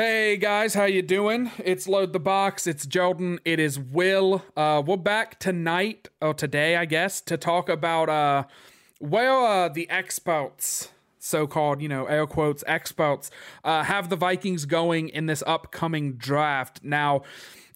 Hey guys, how you doing? It's Load the Box. It's Jordan. It is Will. Uh, we're back tonight or today, I guess, to talk about uh, where uh, the experts, so-called, you know, air quotes experts, uh, have the Vikings going in this upcoming draft. Now,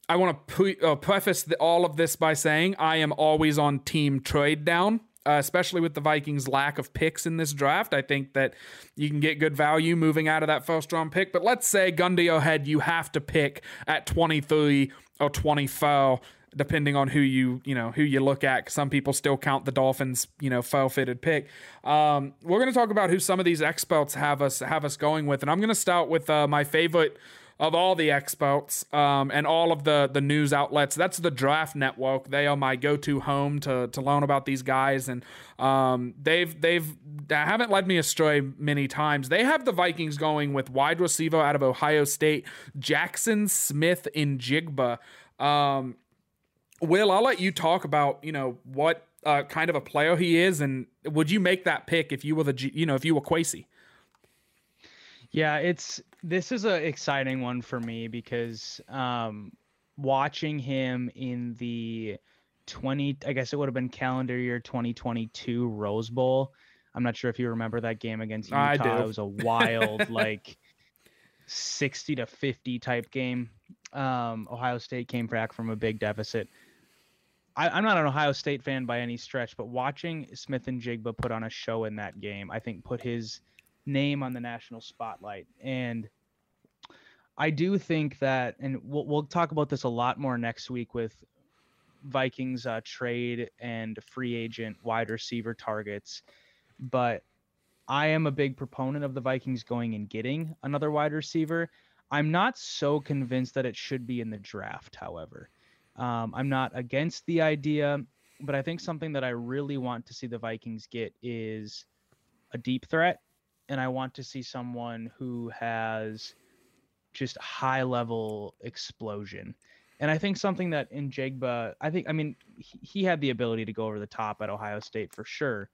I want to pre- uh, preface the, all of this by saying I am always on team trade down uh, especially with the Vikings' lack of picks in this draft. I think that you can get good value moving out of that first round pick. But let's say, gun to your head, you have to pick at 23 or 24 depending on who you you know who you look at some people still count the dolphins you know foul fitted pick um, we're going to talk about who some of these experts have us have us going with and i'm going to start with uh, my favorite of all the experts um, and all of the the news outlets. That's the Draft Network. They are my go to home to to learn about these guys, and um, they've they've they haven't led me astray many times. They have the Vikings going with wide receiver out of Ohio State, Jackson Smith-Njigba. Um, Will, I'll let you talk about you know what uh, kind of a player he is, and would you make that pick if you were the you know if you were Kwesi? Yeah, it's this is an exciting one for me because um, watching him in the 20 I guess it would have been calendar year 2022 Rose Bowl. I'm not sure if you remember that game against Utah. I do. It was a wild like 60 to 50 type game. Um, Ohio State came back from a big deficit. I, am not an Ohio State fan by any stretch, but watching Smith-Njigba put on a show in that game, I think put his name on the national spotlight. And I do think that, and we'll, we'll talk about this a lot more next week with Vikings uh, trade and free agent wide receiver targets. But I am a big proponent of the Vikings going and getting another wide receiver. I'm not so convinced that it should be in the draft, however. Um, I'm not against the idea, but I think something that I really want to see the Vikings get is a deep threat and I want to see someone who has just high level explosion. And I think something that Njigba, I think, I mean, he, he had the ability to go over the top at Ohio State for sure,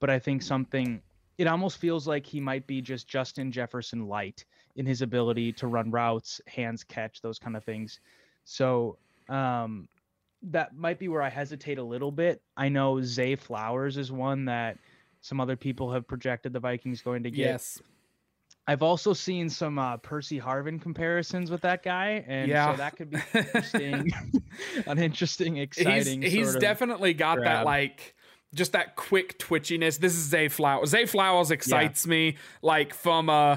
but I think something, it almost feels like he might be just Justin Jefferson light in his ability to run routes, hands catch, those kind of things. So um, that might be where I hesitate a little bit. I know Zay Flowers is one that some other people have projected the Vikings going to get. Yes. I've also seen some uh, Percy Harvin comparisons with that guy, and yeah. so that could be interesting, an interesting, exciting. He's, he's definitely got grab. that like just that quick twitchiness. This is Zay Flowers. Zay Flowers excites yeah. me like from a. Uh,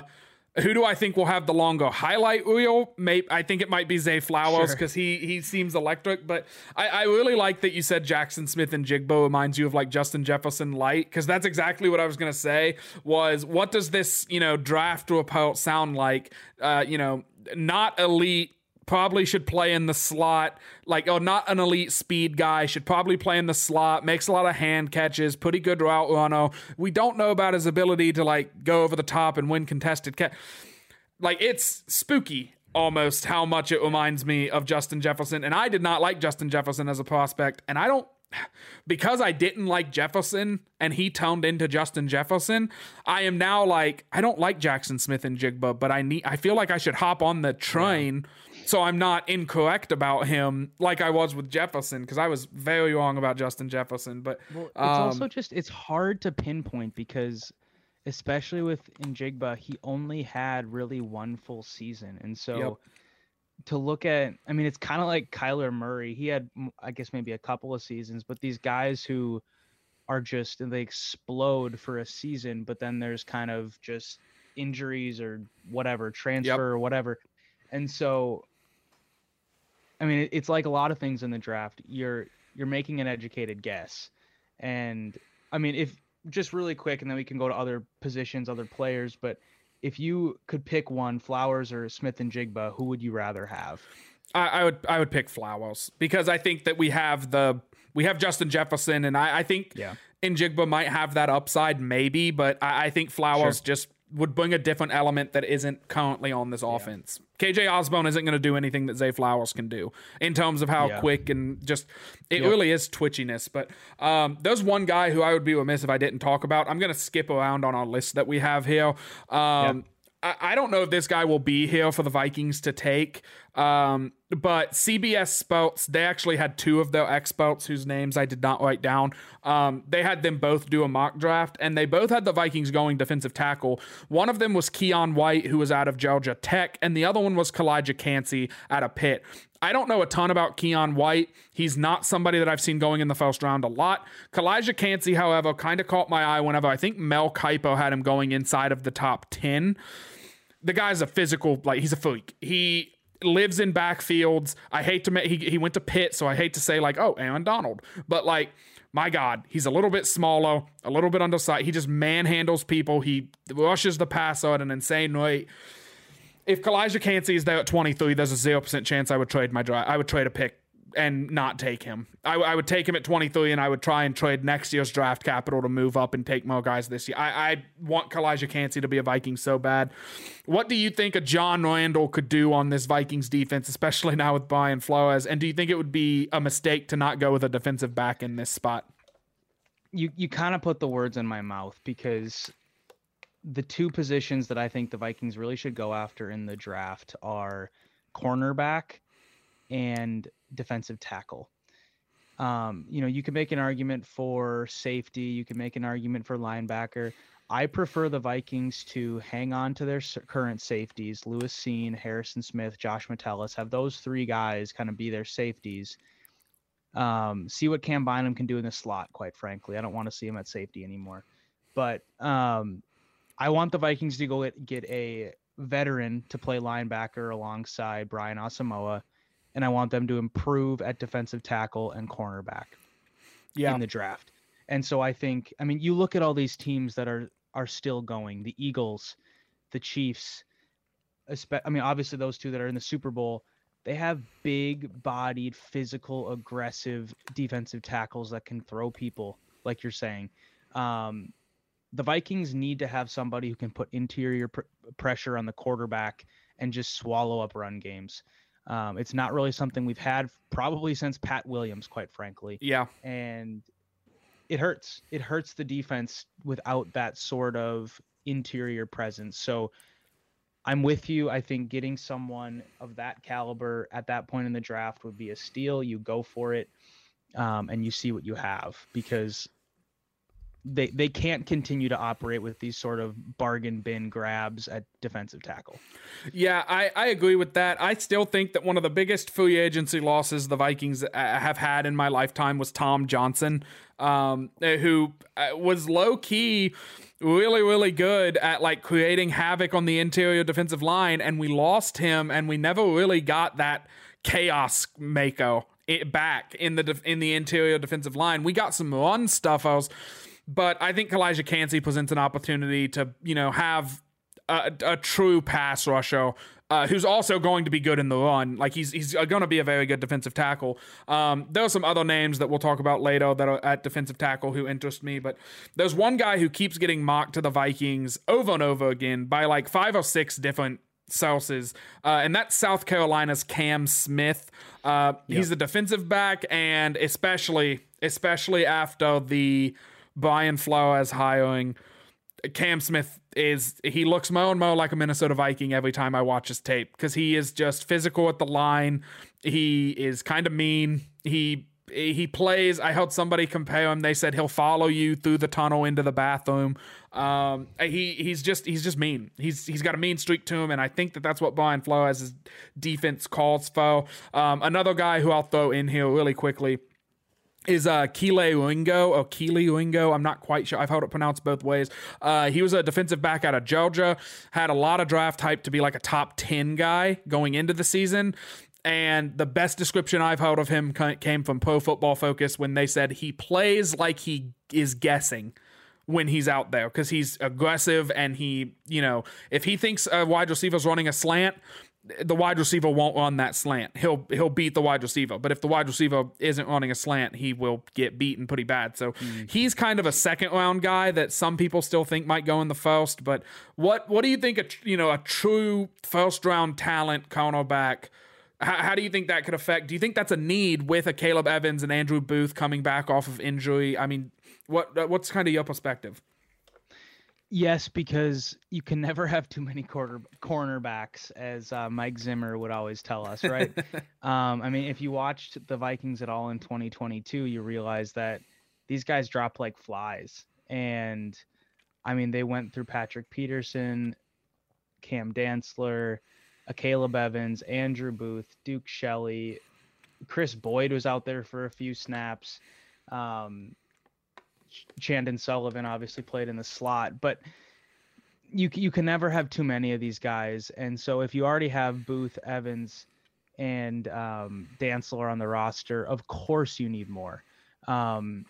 who do I think will have the longer highlight reel? Maybe I think it might be Zay Flowers because sure. he he seems electric. But I, I really like that you said Jackson Smith-Njigba reminds you of like Justin Jefferson light because that's exactly what I was gonna say. Was what does this you know draft report sound like? Uh, you know, not elite probably should play in the slot. Like, oh, not an elite speed guy, should probably play in the slot, makes a lot of hand catches, pretty good route runner. We don't know about his ability to like go over the top and win contested catch. Like, it's spooky almost how much it reminds me of Justin Jefferson. And I did not like Justin Jefferson as a prospect. And I don't because I didn't like Jefferson and he toned into Justin Jefferson, I am now like I don't like Jackson Smith-Njigba, but I need I feel like I should hop on the train. Yeah so I'm not incorrect about him like I was with Jefferson because I was very wrong about Justin Jefferson. But well, it's um, also just it's hard to pinpoint because especially with Njigba, he only had really one full season, and so. Yep. To look at, I mean, it's kind of like Kyler Murray. He had, I guess, maybe a couple of seasons, but these guys who are just they explode for a season, but then there's kind of just injuries or whatever, transfer yep. or whatever. And so I mean, it's like a lot of things in the draft. You're you're making an educated guess, and I mean, if just really quick, and then we can go to other positions, other players. But if you could pick one, Flowers or Smith-Njigba, who would you rather have? I, I would I would pick Flowers because I think that we have the we have Justin Jefferson, and I, I think yeah. Njigba might have that upside, maybe, but I, I think Flowers sure. just would bring a different element that isn't currently on this yeah. offense. KJ Osborne isn't going to do anything that Zay Flowers can do in terms of how yeah. quick and just it yep. really is twitchiness. But um, there's one guy who I would be remiss if I didn't talk about. I'm going to skip around on our list that we have here. Um, I, don't know if this guy will be here for the Vikings to take. Um, but CBS Sports, they actually had two of their experts whose names I did not write down. Um, they had them both do a mock draft, and they both had the Vikings going defensive tackle. One of them was Keion White, who was out of Georgia Tech, and the other one was Calijah Kancey out of Pitt. I don't know a ton about Keion White. He's not somebody that I've seen going in the first round a lot. Calijah Kancey, however, kind of caught my eye whenever I think Mel Kiper had him going inside of the top 10. The guy's a physical, like, he's a freak. He lives in backfields. I hate to make, he, he went to Pitt, so I hate to say, like, oh, Aaron Donald. But, like, my God, he's a little bit smaller, a little bit undersized. He just manhandles people. He rushes the passer at an insane rate if Calijah Kancey is there at 23, there's a 0% chance I would trade my drive. I would trade a pick and not take him. I, I, would take him at 23 and I would try and trade next year's draft capital to move up and take more guys this year. I, I want Calijah Kancey to be a Viking so bad. What do you think a John Randle could do on this Vikings defense, especially now with Brian Flores? And do you think it would be a mistake to not go with a defensive back in this spot? You you kind of put the words in my mouth because the two positions that I think the Vikings really should go after in the draft are cornerback and defensive tackle. Um, you know, you can make an argument for safety, you can make an argument for linebacker. I prefer the Vikings to hang on to their current safeties, Lewis Cine, Harrison Smith, Josh Metellus, have those three guys kind of be their safeties. Um, see what Cam Bynum can do in the slot, quite frankly. I don't want to see him at safety anymore. But um, I want the Vikings to go get, get a veteran to play linebacker alongside Brian Asamoah, and I want them to improve at defensive tackle and cornerback yeah. in the draft. And so I think, I mean, you look at all these teams that are are still going: the Eagles, the Chiefs. I mean, obviously those two that are in the Super Bowl. They have big-bodied, physical, aggressive defensive tackles that can throw people, like you're saying. Um, the Vikings need to have somebody who can put interior pr- pressure on the quarterback and just swallow up run games. Um, it's not really something we've had probably since Pat Williams, quite frankly. Yeah. And it hurts. It hurts the defense without that sort of interior presence. So I'm with you. I think getting someone of that caliber at that point in the draft would be a steal. You go for it um, and you see what you have because they they can't continue to operate with these sort of bargain bin grabs at defensive tackle. Yeah, I, I agree with that. I still think that one of the biggest free agency losses the Vikings uh, have had in my lifetime was Tom Johnson, um, who uh, was low key really really good at like creating havoc on the interior defensive line and we lost him and we never really got that chaos mako back in the in the interior defensive line. We got some run stuff. I was but I think Calijah Kancey presents an opportunity to, you know, have a, a true pass rusher uh, who's also going to be good in the run. Like he's he's going to be a very good defensive tackle. Um, there are some other names that we'll talk about later that are at defensive tackle who interest me, but there's one guy who keeps getting mocked to the Vikings over and over again by like five or six different sources, uh, and that's South Carolina's Cam Smith. Uh, yep. He's a defensive back, and especially especially after the Brian Flores hiring Cam Smith is he looks more and more like a Minnesota Viking every time I watch his tape because he is just physical at the line. He is kind of mean. He he plays. I heard somebody compare him. They said he'll follow you through the tunnel into the bathroom. Um, he he's just he's just mean. He's he's got a mean streak to him, and I think that that's what Brian Flores' defense calls for. Um, another guy who I'll throw in here really quickly is uh Kelee Ringo or Kelee Ringo. I'm not quite sure. I've heard it pronounced both ways. Uh, he was a defensive back out of Georgia. Had a lot of draft hype to be like a top ten guy going into the season. And the best description I've heard of him came from Pro Football Focus when they said he plays like he is guessing when he's out there because he's aggressive and he, you know, if he thinks a wide receiver's running a slant, the wide receiver won't run that slant. He'll he'll beat the wide receiver. But if the wide receiver isn't running a slant, he will get beaten pretty bad. So mm. he's kind of a second round guy that some people still think might go in the first. But what what do you think a you know a true first round talent cornerback? How, how do you think that could affect? Do you think that's a need with a Caleb Evans and Andrew Booth coming back off of injury? I mean, what what's kind of your perspective? Yes, because you can never have too many quarter cornerbacks, as uh, Mike Zimmer would always tell us, right? um, I mean, if you watched the Vikings at all in 2022, you realize that these guys drop like flies, and I mean, they went through Patrick Peterson, Cam Dantzler, Caleb Evans, Andrew Booth, Duke Shelley, Chris Boyd was out there for a few snaps. Um, Chandon Sullivan obviously played in the slot, but you you can never have too many of these guys. And so if you already have Booth, Evans, and um, Dantzler on the roster, of course you need more. Um,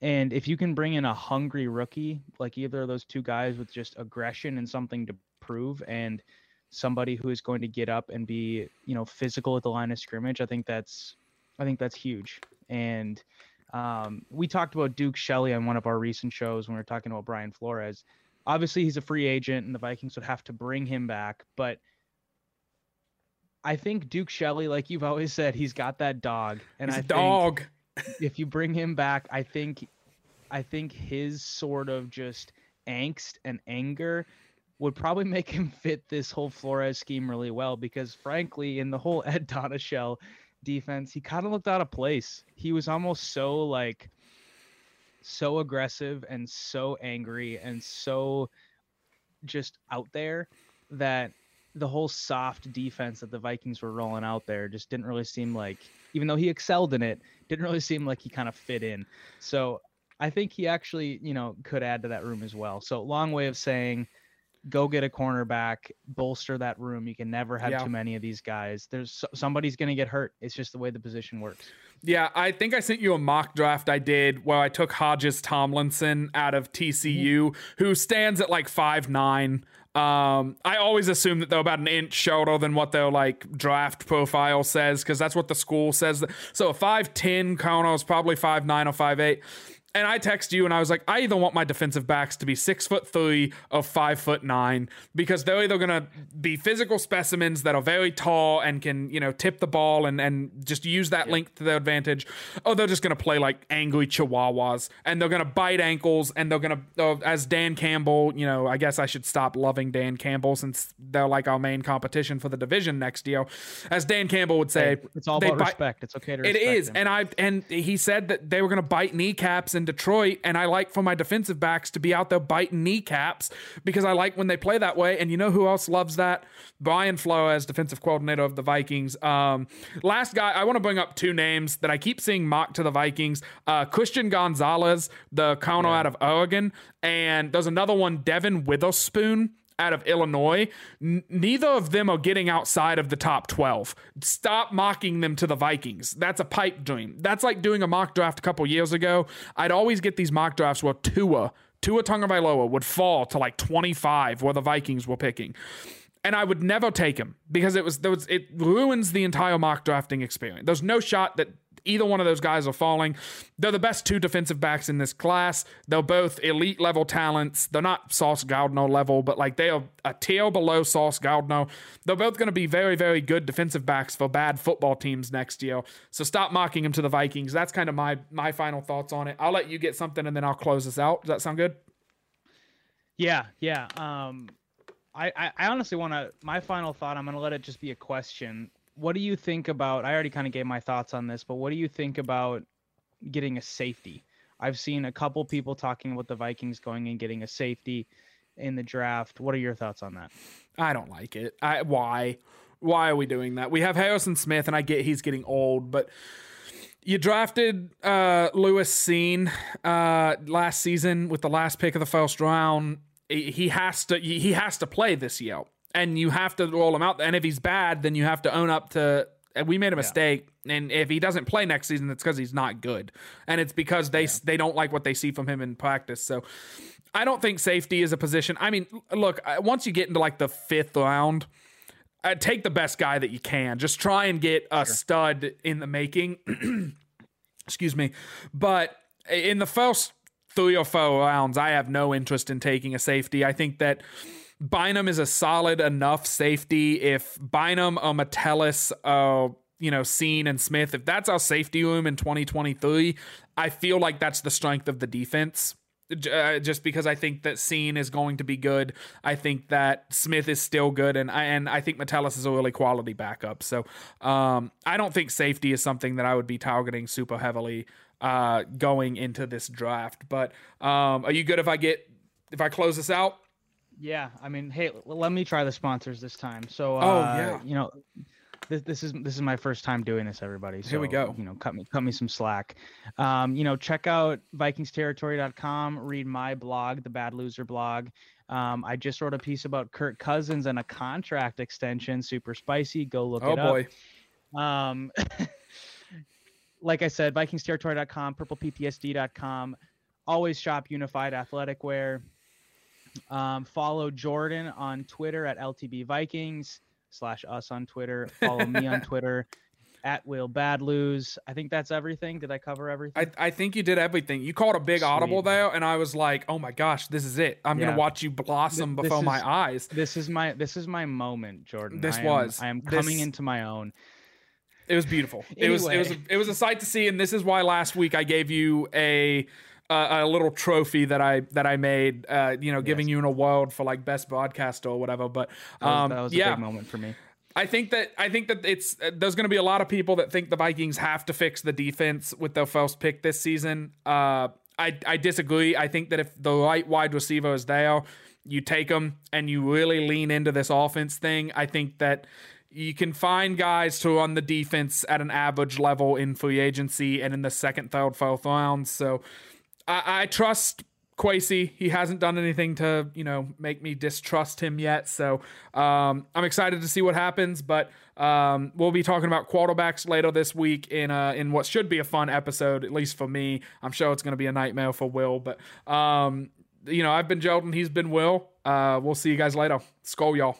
and if you can bring in a hungry rookie like either of those two guys with just aggression and something to prove, and somebody who is going to get up and be you know physical at the line of scrimmage, I think that's I think that's huge. And um, we talked about Duke Shelley on one of our recent shows when we were talking about Brian Flores. Obviously, he's a free agent, and the Vikings would have to bring him back. But I think Duke Shelley, like you've always said, he's got that dog, and he's I dog. if you bring him back, I think, I think his sort of just angst and anger would probably make him fit this whole Flores scheme really well. Because frankly, in the whole Ed Donatell defense, he kind of looked out of place. He was almost so like so aggressive and so angry and so just out there that the whole soft defense that the Vikings were rolling out there just didn't really seem like even though he excelled in it, didn't really seem like he kind of fit in. So I think he actually, you know, could add to that room as well. So long way of saying go get a cornerback, bolster that room. You can never have yeah. too many of these guys. There's somebody's going to get hurt. It's just the way the position works. Yeah, I think I sent you a mock draft I did where I took Hodges Tomlinson out of TCU, mm-hmm. who stands at like five nine. Um, I always assume that they're about an inch shorter than what their like draft profile says because that's what the school says. So a five ten Kono is probably five nine or five eight and I text you and I was like, I either want my defensive backs to be six foot three or five foot nine because they're either gonna be physical specimens that are very tall and can, you know, tip the ball and, and just use that length to their advantage, or they're just gonna play like angry chihuahuas and they're gonna bite ankles and they're gonna, uh, as Dan Campbell, you know, I guess I should stop loving Dan Campbell since they're like our main competition for the division next year. As Dan Campbell would say, hey, it's all about bite, respect. It's okay to. It is, and I and he said that they were gonna bite kneecaps and Detroit, and I like for my defensive backs to be out there biting kneecaps because I like when they play that way. And you know who else loves that? Brian Flores, defensive coordinator of the Vikings. Um, last guy, I want to bring up two names that I keep seeing mocked to the Vikings: uh, Christian Gonzalez, the corner yeah. out of Oregon, and there's another one, Devon Witherspoon out of Illinois. N- neither of them are getting outside of the top 12. Stop mocking them to the Vikings. That's a pipe dream. That's like doing a mock draft a couple years ago. I'd always get these mock drafts where Tua, Tua Tagovailoa would fall to like 25 where the Vikings were picking. And I would never take him because it was, there was it ruins the entire mock drafting experience. There's no shot that Either one of those guys are falling. They're the best two defensive backs in this class. They're both elite level talents. They're not Sauce Gardner level, but like they are a tier below Sauce Gardner. They're both going to be very, very good defensive backs for bad football teams next year. So stop mocking them to the Vikings. That's kind of my my final thoughts on it. I'll let you get something and then I'll close this out. Does that sound good? Yeah, yeah. Um, I, I, I honestly want to. My final thought. I'm going to let it just be a question what do you think about? I already kind of gave my thoughts on this, but what do you think about getting a safety? I've seen a couple people talking about the Vikings going and getting a safety in the draft. What are your thoughts on that? I don't like it. I why? Why are we doing that? We have Harrison Smith, and I get he's getting old, but you drafted uh, Lewis Cine uh, last season with the last pick of the first round. He has to he has to play this year and you have to roll him out. And if he's bad, then you have to own up to. We made a mistake, yeah. and if he doesn't play next season, it's because he's not good, and it's because they yeah. they don't like what they see from him in practice. So, I don't think safety is a position. I mean, look, once you get into like the fifth round, uh, take the best guy that you can. Just try and get a sure. stud in the making. Excuse me, but in the first three or four rounds, I have no interest in taking a safety. I think that Bynum is a solid enough safety. If Bynum, or Metellus, uh, you know, Cine and Smith, if that's our safety room in 2023, I feel like that's the strength of the defense. uh, just because I think that Cine is going to be good. I think that Smith is still good, and I, and I think Metellus is a really quality backup. So um, I don't think safety is something that I would be targeting super heavily uh, going into this draft. But um, are you good if I get if I close this out? Yeah, I mean, hey, let me try the sponsors this time. So, uh, oh yeah, you know, this, this is this is my first time doing this, everybody. So, Here we go. You know, cut me cut me some slack. Um, you know, check out VikingsTerritory.com. Read my blog, the Bad Loser blog. Um, I just wrote a piece about Kirk Cousins and a contract extension. Super spicy. Go look oh it boy. up. Um, like I said, VikingsTerritory.com, PurplePTSD.com. Always shop Unified Athletic Wear. Um, follow Jordan on Twitter at LTB Vikings slash us on Twitter. Follow me on Twitter at Will Badlose. I think that's everything. Did I cover everything? I, I think you did everything. You called a big Sweet. audible there, and I was like, "Oh my gosh, this is it! I'm Yeah. gonna watch you blossom Th- before my eyes." this is my this is my moment, Jordan. This I am- was. I am coming This- into my own. It was beautiful. It was it was Anyway. it was a sight to see, and this is why last week I gave you a uh, a little trophy that I that I made. Uh, you know, giving Yes. you an award for like best broadcast or whatever. But That was, um, that was a yeah, big moment for me. I think that I think that it's uh, there's going to be a lot of people that think the Vikings have to fix the defense with their first pick this season. Uh, I I disagree. I think that if the right wide receiver is there, you take them and you really lean into this offense thing. I think that you can find guys to run the defense at an average level in free agency and in the second, third, fourth rounds. So I, I trust Kwesi. He hasn't done anything to, you know, make me distrust him yet. So um, I'm excited to see what happens. But um, we'll be talking about quarterbacks later this week in uh, in what should be a fun episode, at least for me. I'm sure it's going to be a nightmare for Will. But um, you know, I've been Jelton. He's been Will. Uh, we'll see you guys later. Skol, y'all.